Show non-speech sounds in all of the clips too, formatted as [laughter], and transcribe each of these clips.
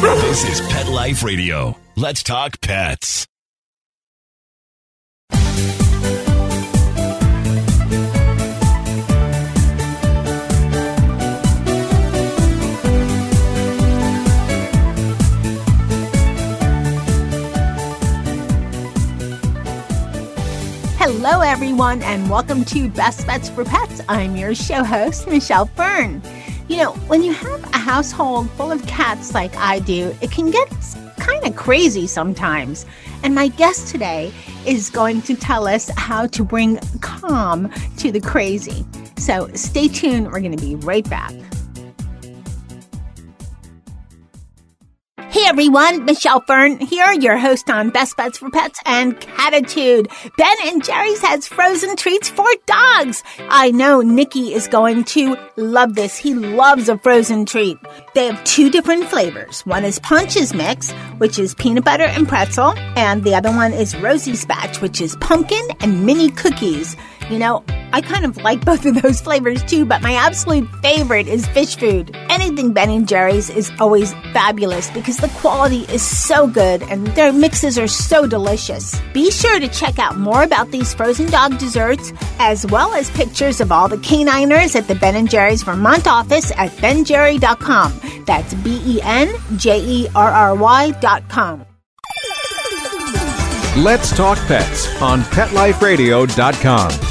This is Pet Life Radio. Let's talk pets. Hello, everyone, and welcome to Best Bets for Pets. I'm your show host, Michelle Fern. You know, when you have a household full of cats like I do, it can get kind of crazy sometimes. And my guest today is going to tell us how to bring calm to the crazy. So stay tuned. We're going to be right back. Hey everyone, Michelle Fern here, your host on Best Bets for Pets and Catitude. Ben and Jerry's has frozen treats for dogs. I know Nikki is going to love this. He loves a frozen treat. They have two different flavors. One is Pontch's Mix, which is peanut butter and pretzel, and the other one is Rosie's Batch, which is pumpkin and mini cookies. You know, I kind of like both of those [laughs] flavors too, but my absolute favorite is Phish Food. Anything Ben and Jerry's is always fabulous because the quality is so good and their mixes are so delicious. Be sure to check out more about these frozen dog desserts as well as pictures of all the caniners at the Ben and Jerry's Vermont office at benjerry.com. That's B E N J E R R Y.com. Let's Talk Pets on PetLifeRadio.com.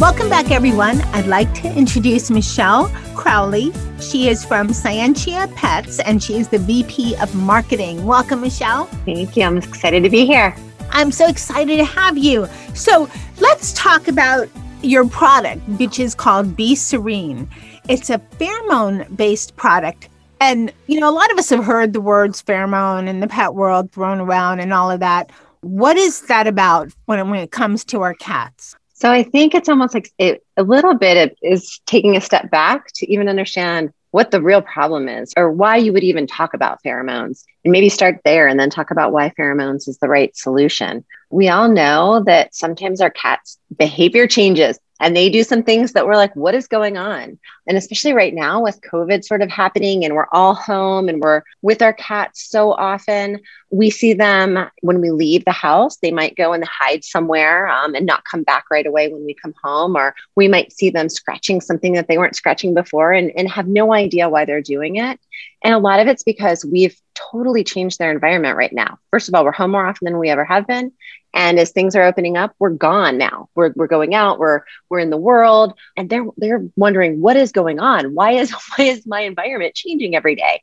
Welcome back, everyone. I'd like to introduce Michelle Crowley. She is from Scientia Pets and she is the VP of Marketing. Welcome, Michelle. Thank you. I'm excited to be here. I'm so excited to have you. So, let's talk about your product, which is called Be Serene. It's a pheromone based product. And, you know, a lot of us have heard the words pheromone in the pet world thrown around and all of that. What is that about when, when it comes to our cats? So I think it's almost like it, a little bit is taking a step back to even understand what the real problem is or why you would even talk about pheromones and maybe start there and then talk about why pheromones is the right solution. We all know that sometimes our cats behavior changes and they do some things that we're like, what is going on? And especially right now with COVID sort of happening and we're all home and we're with our cats so often, we see them when we leave the house. They might go and hide somewhere um, and not come back right away when we come home. Or we might see them scratching something that they weren't scratching before and, and have no idea why they're doing it. And a lot of it's because we've totally changed their environment right now. First of all, we're home more often than we ever have been. And as things are opening up, we're gone now. We're, we're going out, we're we're in the world, and they're they're wondering what is going on? Why is [laughs] why is my environment changing every day?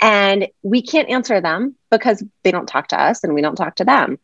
And we can't answer them because they don't talk to us and we don't talk to them.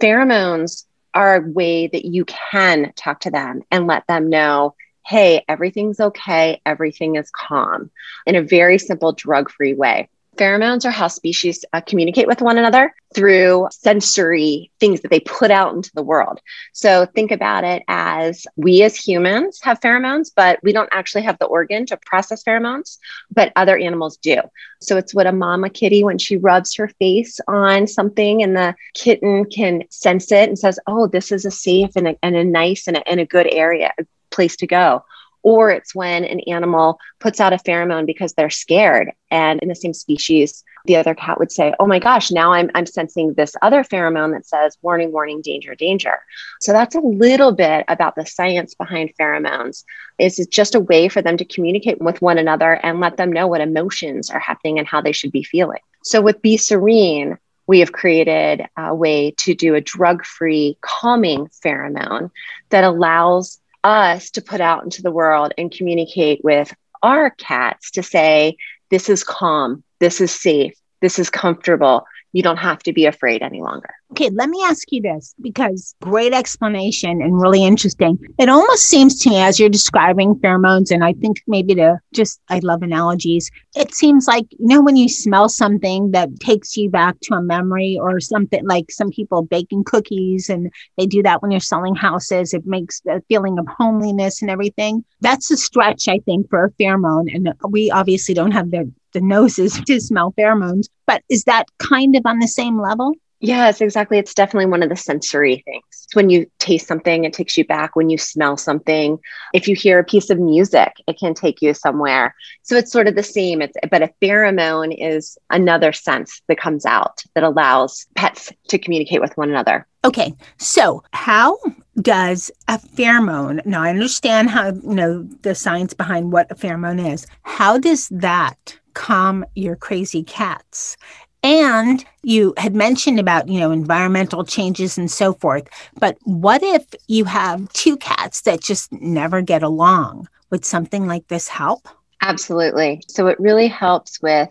Pheromones are a way that you can talk to them and let them know hey, everything's okay, everything is calm in a very simple drug free way. Pheromones are how species uh, communicate with one another through sensory things that they put out into the world. So think about it as we as humans have pheromones, but we don't actually have the organ to process pheromones, but other animals do. So it's what a mama kitty, when she rubs her face on something and the kitten can sense it and says, oh, this is a safe and a, and a nice and a, and a good area, place to go or it's when an animal puts out a pheromone because they're scared. And in the same species the other cat would say oh my gosh now i'm, I'm sensing this other pheromone that says warning warning danger danger so that's a little bit about the science behind pheromones. Is it's just a way for them to communicate with one another and let them know what emotions are happening and how they should be feeling. So with be serene we have created a way to do a drug free calming pheromone that allows us to put out into the world and communicate with our cats to say, this is calm, this is safe, this is comfortable. You don't have to be afraid any longer. Okay, let me ask you this because great explanation and really interesting. It almost seems to me as you're describing pheromones, and I think maybe to just, I love analogies. It seems like, you know, when you smell something that takes you back to a memory or something like some people baking cookies and they do that when you're selling houses, it makes the feeling of homeliness and everything. That's a stretch, I think, for a pheromone. And we obviously don't have the, the noses [laughs] to smell pheromones, but is that kind of on the same level? Yes, exactly. It's definitely one of the sensory things. When you taste something, it takes you back. When you smell something, if you hear a piece of music, it can take you somewhere. So it's sort of the same. It's but a pheromone is another sense that comes out that allows pets to communicate with one another. Okay, so how does a pheromone? Now I understand how you know the science behind what a pheromone is. How does that calm your crazy cats? And you had mentioned about, you know, environmental changes and so forth. But what if you have two cats that just never get along? Would something like this help? Absolutely. So it really helps with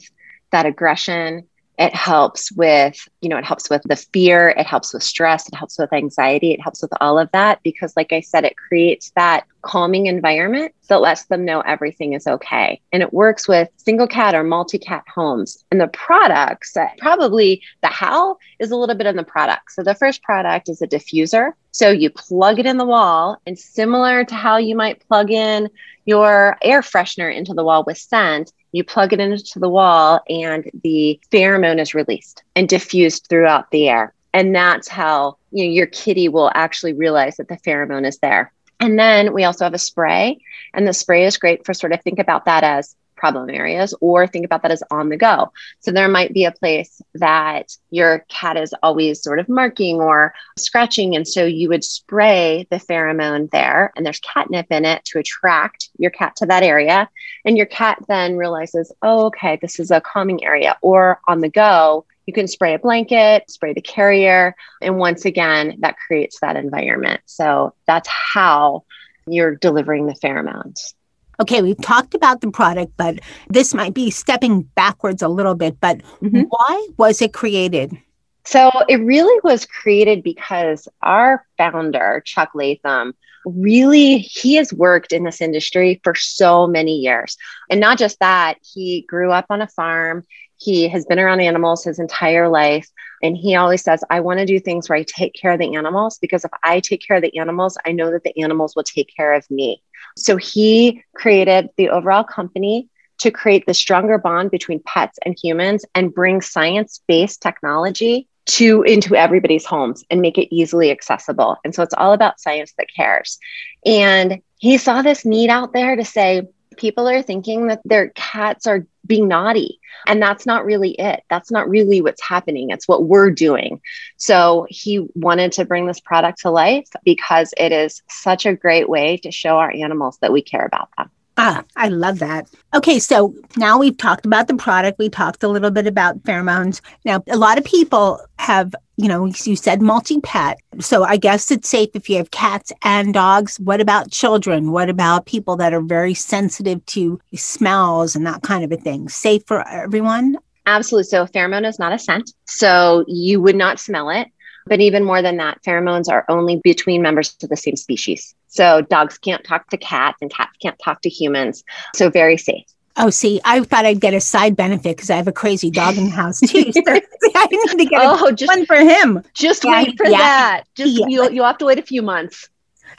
that aggression it helps with you know it helps with the fear it helps with stress it helps with anxiety it helps with all of that because like i said it creates that calming environment that lets them know everything is okay. And it works with single cat or multi cat homes. And the products probably the how is a little bit in the product. So the first product is a diffuser. So you plug it in the wall and similar to how you might plug in your air freshener into the wall with scent you plug it into the wall, and the pheromone is released and diffused throughout the air. And that's how you know, your kitty will actually realize that the pheromone is there. And then we also have a spray, and the spray is great for sort of think about that as problem areas or think about that as on the go. So there might be a place that your cat is always sort of marking or scratching. And so you would spray the pheromone there, and there's catnip in it to attract your cat to that area. And your cat then realizes, oh, okay, this is a calming area. Or on the go, you can spray a blanket, spray the carrier. And once again, that creates that environment. So that's how you're delivering the pheromones. Okay, we've talked about the product, but this might be stepping backwards a little bit. But mm-hmm. why was it created? So it really was created because our founder, Chuck Latham, really he has worked in this industry for so many years. And not just that, he grew up on a farm. He has been around animals his entire life. And he always says, I want to do things where I take care of the animals because if I take care of the animals, I know that the animals will take care of me. So he created the overall company to create the stronger bond between pets and humans and bring science based technology to into everybody's homes and make it easily accessible. And so it's all about science that cares. And he saw this need out there to say, people are thinking that their cats are being naughty. And that's not really it. That's not really what's happening. It's what we're doing. So he wanted to bring this product to life because it is such a great way to show our animals that we care about them. Ah, I love that. Okay, so now we've talked about the product. We talked a little bit about pheromones. Now, a lot of people have, you know, you said multi pet. So I guess it's safe if you have cats and dogs. What about children? What about people that are very sensitive to smells and that kind of a thing? Safe for everyone? Absolutely. So, pheromone is not a scent. So, you would not smell it. But even more than that, pheromones are only between members of the same species. So dogs can't talk to cats and cats can't talk to humans. So very safe. Oh, see, I thought I'd get a side benefit because I have a crazy dog in the house too. [laughs] So [laughs] I need to get oh, just, one for him. Just yeah, wait for yeah. that. Just yeah. you'll, you'll have to wait a few months.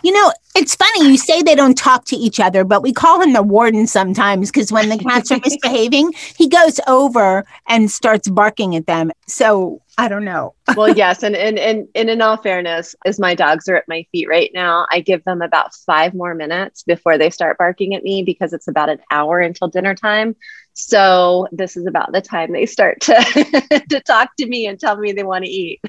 You know, it's funny you say they don't talk to each other, but we call him the warden sometimes because when the cats are [laughs] misbehaving, he goes over and starts barking at them. So I don't know. [laughs] well, yes, and, and and and in all fairness, as my dogs are at my feet right now, I give them about five more minutes before they start barking at me because it's about an hour until dinner time. So this is about the time they start to [laughs] to talk to me and tell me they want to eat.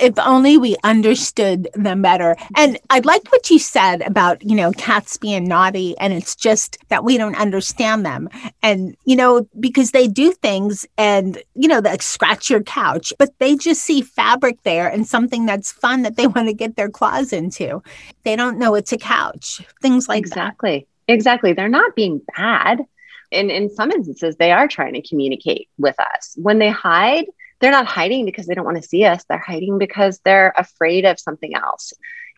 If only we understood them better. And I liked what you said about, you know, cats being naughty and it's just that we don't understand them. And, you know, because they do things and, you know, they scratch your couch, but they just see fabric there and something that's fun that they [laughs] want to get their claws into. They don't know it's a couch, things like exactly. That. Exactly. They're not being bad. And in some instances, they are trying to communicate with us. When they hide, they're not hiding because they don't want to see us. They're hiding because they're afraid of something else.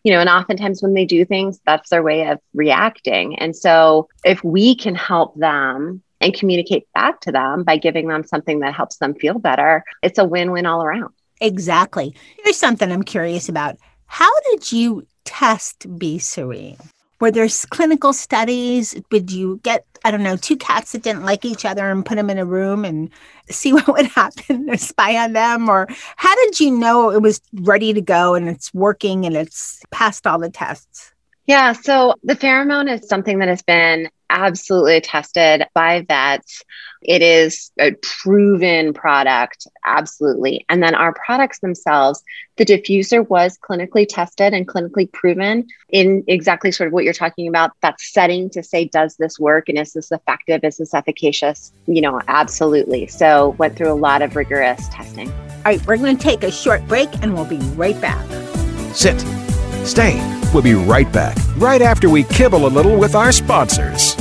You know, and oftentimes when they do things, that's their way of reacting. And so if we can help them and communicate back to them by giving them something that helps them feel better, it's a win win all around. Exactly. Here's something I'm curious about. How did you test Be Serene? Were there clinical studies? Would you get, I don't know, two cats that didn't like each other and put them in a room and see [laughs] what would happen or spy on them? Or how did you know it was ready to go and it's working and it's passed all the tests? Yeah, so the pheromone is something that has been absolutely tested by vets. It is a proven product, absolutely. And then our products themselves, the diffuser was clinically tested and clinically proven in exactly sort of what you're talking about that setting to say, does this work and is this effective? Is this efficacious? You know, absolutely. So went through a lot of rigorous testing. All right, we're going to take a short break and we'll be right back. Sit. Stay. We'll be right back, right after we kibble a little with our sponsors.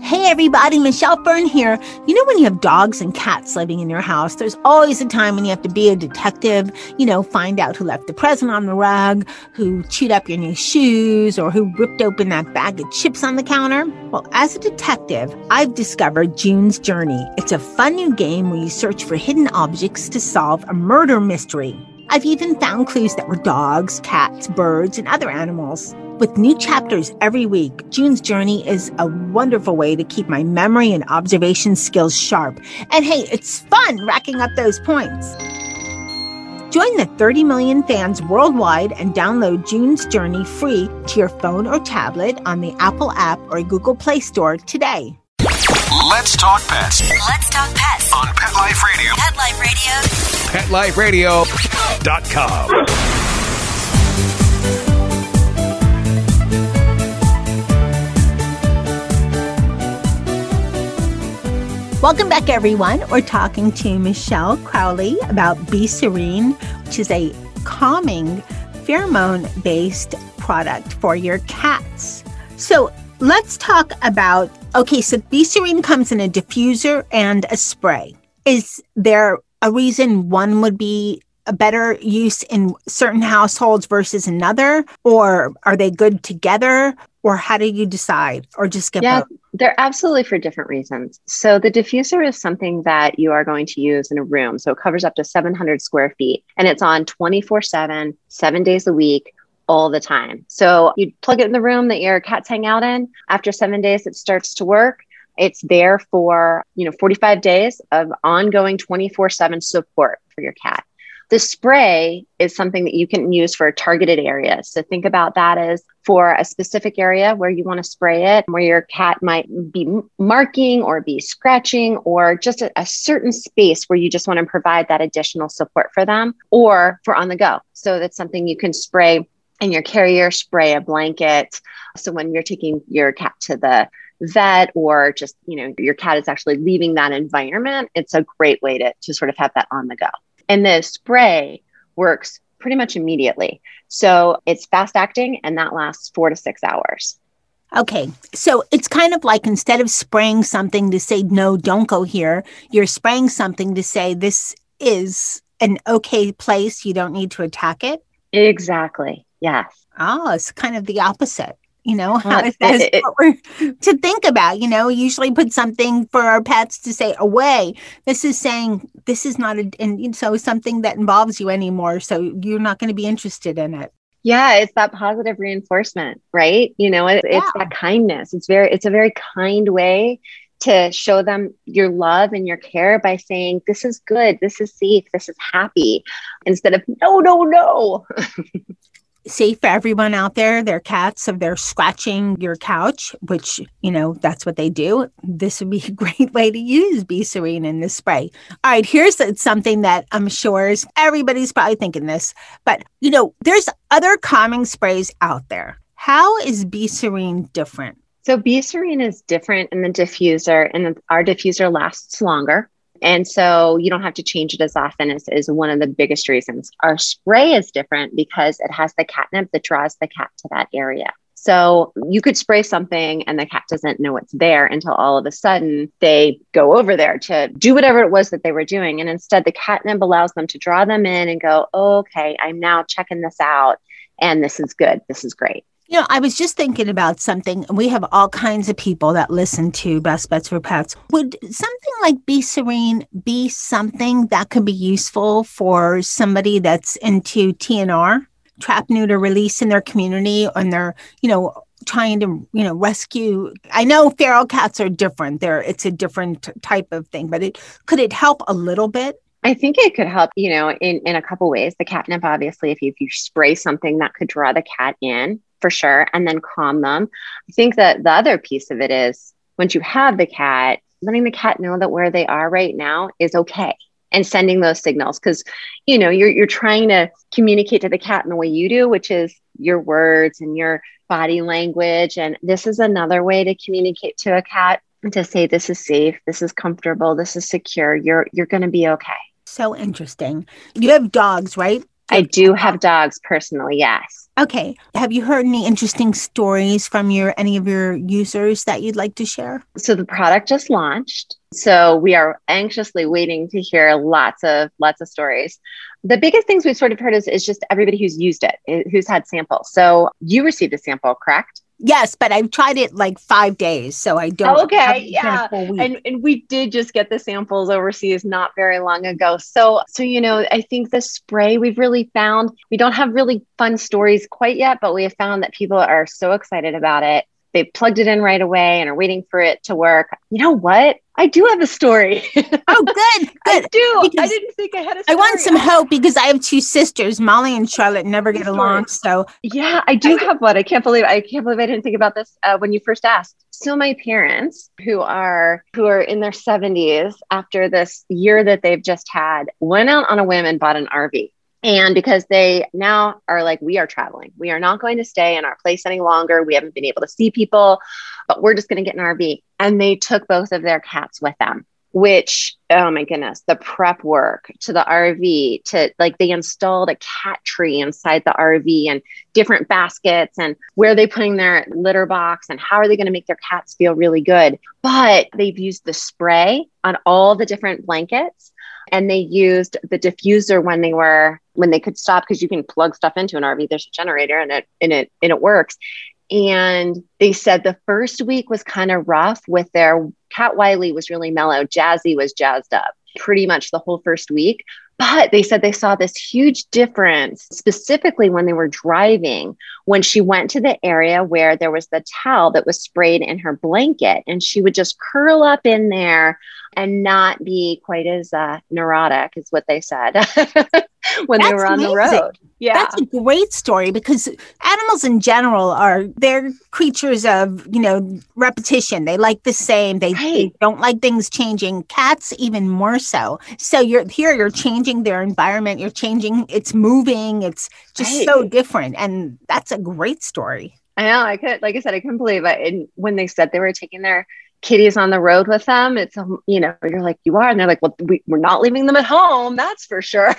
Hey everybody, Michelle Fern here. You know, when you have dogs and cats living in your house, there's always a time when you have to be a detective, you know, find out who left the present on the rug, who chewed up your new shoes, or who ripped open that bag of chips on the counter. Well, as a detective, I've discovered June's Journey. It's a fun new game where you search for hidden objects to solve a murder mystery. I've even found clues that were dogs, cats, birds, and other animals. With new chapters every week, June's Journey is a wonderful way to keep my memory and observation skills sharp. And hey, it's fun racking up those points. Join the 30 million fans worldwide and download June's Journey free to your phone or tablet on the Apple app or Google Play Store today. Let's talk pets Let's talk pets. on Pet Life Radio. Pet Life Radio. PetLifeRadio.com. Welcome back, everyone. We're talking to Michelle Crowley about Be Serene, which is a calming pheromone based product for your cats. So let's talk about okay, so Serene comes in a diffuser and a spray. Is there a reason one would be a better use in certain households versus another? Or are they good together? Or how do you decide? Or just get Yeah, both? they're absolutely for different reasons. So the diffuser is something that you are going to use in a room. So it covers up to 700 square feet and it's on 24 7, seven days a week, all the time. So you plug it in the room that your cats hang out in. After seven days, it starts to work. It's there for, you know, 45 days of ongoing 24 7 support for your cat. The spray is something that you can use for targeted areas. So think about that as for a specific area where you want to spray it, where your cat might be marking or be scratching, or just a, a certain space where you just want to provide that additional support for them, or for on the go. So that's something you can spray in your carrier, spray a blanket. So when you're taking your cat to the vet or just you know your cat is actually leaving that environment it's a great way to, to sort of have that on the go and the spray works pretty much immediately. So it's fast acting and that lasts four to six hours. Okay, so it's kind of like instead of spraying something to say, no, don't go here, you're spraying something to say, this is an okay place. You don't need to attack it. Exactly. Yes. Oh, it's kind of the opposite. You know, how Well, is that is it- it- what we're to think about. You know, usually put something for our pets to say away. This is saying this is not a, and so something that involves you anymore. So you're not going to be interested in it. Yeah, it's that positive reinforcement, right? You know, it, it's Yeah. that kindness. It's very, it's a very kind way to show them your love and your care by saying, this is good, this is safe, this is happy, instead of no, no, no. [laughs] safe for everyone out there. Their cats, if they're scratching your couch, which, you know, that's what they do, this would be [laughs] a great way to use Be Serene in this spray. All right, here's something that I'm sure is everybody's probably thinking this, but, you know, there's other calming sprays out there. How is Be Serene different? So Be Serene is different in the diffuser, and our diffuser lasts longer. And so you don't have to change it as often as is one of the biggest reasons. Our spray is different because it has the catnip that draws the cat to that area. So you could spray something and the cat doesn't know it's there until all of a sudden they go over there to do whatever it was that they were doing. And instead, the catnip allows them to draw them in and go, okay, I'm now checking this out. And this is good. This is great. You know, I was just thinking about something. We have all kinds of people that listen to Best Bets for Pets. Would something like Be Serene be something that could be useful for somebody that's into TNR? trap, neuter, release in their community and they're, you know, trying to you know rescue i know feral cats are different there it's a different type of thing but it could it help a little bit I think it could help, you know, in, in a couple ways. The catnip, obviously, if you, if you spray something that could draw the cat in for sure, and then calm them. I think that the other piece of it is once you have the cat, letting the cat know that where they are right now is okay and sending those signals because you know you're you're trying to communicate to the cat in the way you do which is your words and your body language and this is another way to communicate to a cat to say this is safe this is comfortable this is secure you're you're going to be okay so interesting. You have dogs, right? I do have dogs personally, yes. Okay. Have you heard any interesting stories from your any of your users that you'd like to share? So the product just launched. So we are anxiously waiting to hear lots of lots of stories. The biggest things we've sort of heard is, is just everybody who's used it, who's had samples. So you received a sample, correct? Yes, but I've tried it like five days, so I don't. Oh, okay, yeah, and and we did just get the samples overseas not very long ago. So so you know, I think the spray we've really found we don't have really fun stories quite yet, but we have found that people are so excited about it they plugged it in right away and are waiting for it to work. You know what? I do have a story. [laughs] Oh, good. [laughs] Good. I do. I didn't think I had a story. I want some hope because I have two sisters, Molly and Charlotte, never get along. So yeah, I do I, have one. I can't believe I can't believe I didn't think about this uh, when you first asked. So my parents, who are who are in their 70s after this year that they've just had, went out on a whim and bought an RV. And because they now are like, we are traveling, we are not going to stay in our place any longer. We haven't been able to see people, but we're just going to get an RV. And they took both of their cats with them, which, oh my goodness, the prep work to the RV, to like they installed a cat tree inside the RV and different baskets and where are they putting their litter box and how are they going to make their cats feel really good. But they've used the spray on all the different blankets and they used the diffuser when they were when they could stop because you can plug stuff into an RV. There's a generator and it and it and it works. And they said the first week was kind of rough with their Cat Wiley was really mellow. Jazzy was jazzed up pretty much the whole first week. But they said they saw this huge difference, specifically when they were driving, when she went to the area where there was the towel that was sprayed in her blanket, and she would just curl up in there and not be quite as uh, neurotic, is what they said [laughs] when That's they were on amazing. the road. Yeah. That's a great story because animals in general are they're creatures of, you know, repetition. They like the same. They, right. they, don't like things changing. Cats even more so. So you're here you're changing their environment, you're changing it's moving, it's just right. so different and that's a great story. I know. I could like I said I couldn't believe it and when they said they were taking their kitties on the road with them. It's, um, you know, you're like, you are. And they're like, well, we, we're not leaving them at home. That's for sure.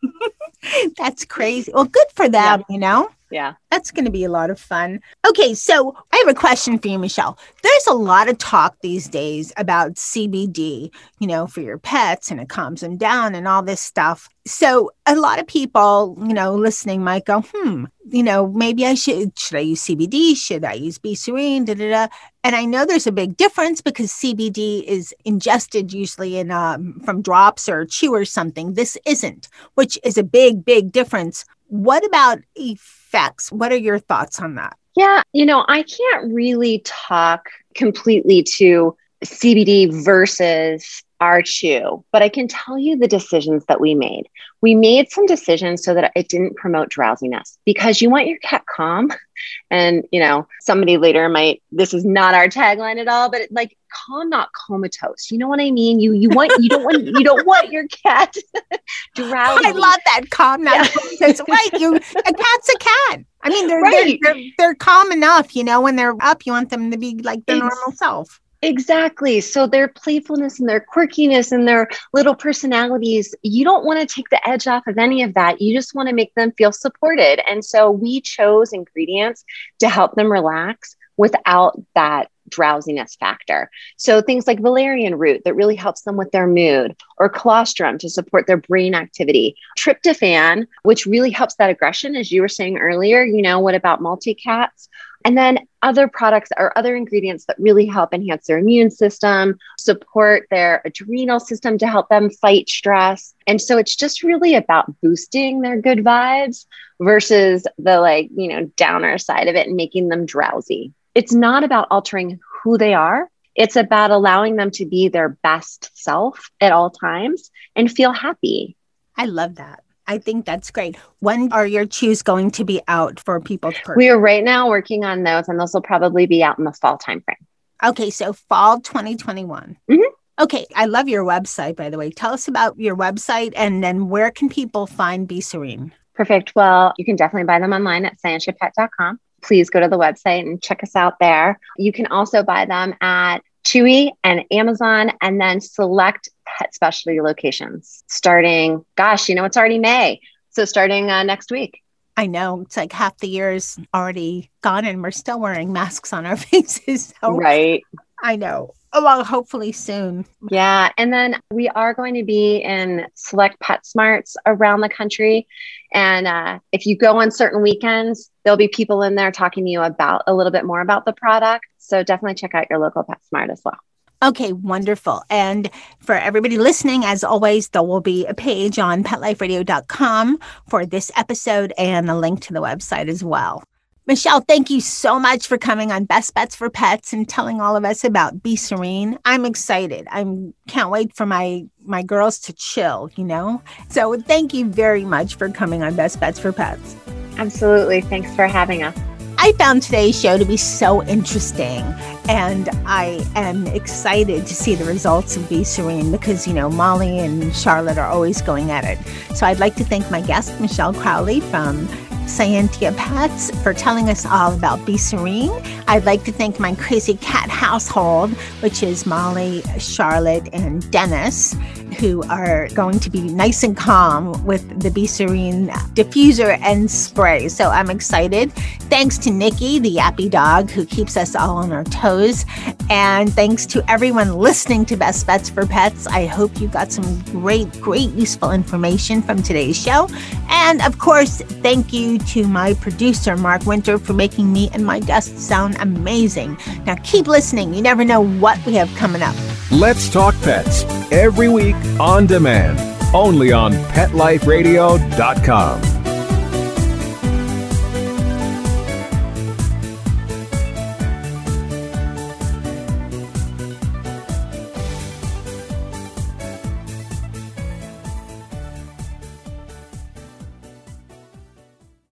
[laughs] that's crazy. Well, good for them, yeah. you know? Yeah. That's going to be a lot of fun. Okay. So I have a question for you, Michelle. There's a lot of talk these days about CBD, you know, for your pets and it calms them down and all this stuff. So a lot of people, you know, listening might go, hmm, you know, maybe I should, should I use CBD? Should I use Be Serene? Da, da, da. And I know there's a big difference because CBD is ingested usually in um, from drops or chew or something. This isn't, which is a big, big difference. What about effects? What are your thoughts on that? Yeah, you know, I can't really talk completely to CBD versus our chew, but I can tell you the decisions that we made. We made some decisions so that it didn't promote drowsiness because you want your cat calm. [laughs] And, you know, somebody later might, this is not our tagline at all, but it, like calm, not comatose. You know what I mean? You, you want, you don't want, you don't [laughs] want your cat [laughs] drowsy. I love that calm, not yeah. comatose. Right. You, a cat's a cat. I mean, they're, right. they're, they're, they're calm enough, you know, when they're up, you want them to be like their normal self. Exactly. So their playfulness and their quirkiness and their little personalities, you don't want to take the edge off of any of that. You just want to make them feel supported. And so we chose ingredients to help them relax without that drowsiness factor. So things like valerian root that really helps them with their mood, or colostrum to support their brain activity, tryptophan, which really helps that aggression, as you were saying earlier. You know, what about multi cats? And then other products or other ingredients that really help enhance their immune system, support their adrenal system to help them fight stress. And so it's just really about boosting their good vibes versus the like, you know, downer side of it and making them drowsy. It's not about altering who they are. It's about allowing them to be their best self at all times and feel happy. I love that. I think that's great. When are your chews going to be out for people to purchase? We are right now working on those, and those will probably be out in the fall timeframe. Okay, so fall 2021. Mm-hmm. Okay, I love your website, by the way. Tell us about your website and then where can people find Be Serene? Perfect. Well, you can definitely buy them online at scienceyourpet.com. Please go to the website and check us out there. You can also buy them at Chewy and Amazon, and then select pet specialty locations starting, gosh, you know, it's already May. So starting uh, next week. I know it's like half the year is already gone and we're still wearing masks on our [laughs] faces. So right. I know. Oh, well, hopefully soon. Yeah. And then we are going to be in select PetSmarts around the country. And uh, if you go on certain weekends, there'll be people in there talking to you about a little bit more about the product. So definitely check out your local PetSmart as well. Okay, wonderful. And for everybody listening, as always, there will be a page on petliferadio.com for this episode and a link to the website as well. Michelle, thank you so much for coming on Best Bets for Pets and telling all of us about Be Serene. I'm excited. I can't wait for my my girls to chill, you know? So thank you very much for coming on Best Bets for Pets. Absolutely. Thanks for having us. I found today's show to be so interesting, and I am excited to see the results of Be Serene because, you know, Molly and Charlotte are always going at it. So I'd like to thank my guest, Michelle Crowley from Scientia Pets for telling us all about Be Serene. I'd like to thank my crazy cat household, which is Molly, Charlotte, and Dennis, who are going to be nice and calm with the Be Serene diffuser and spray. So I'm excited. Thanks to Nikki, the yappy dog, who keeps us all on our toes. And thanks to everyone listening to Best Bets for Pets. I hope you got some great, great useful information from today's show. And of course, thank you to my producer, Mark Winter, for making me and my guests sound amazing. Now keep listening. You never know what we have coming up. Let's Talk Pets every week on demand, only on PetLifeRadio.com.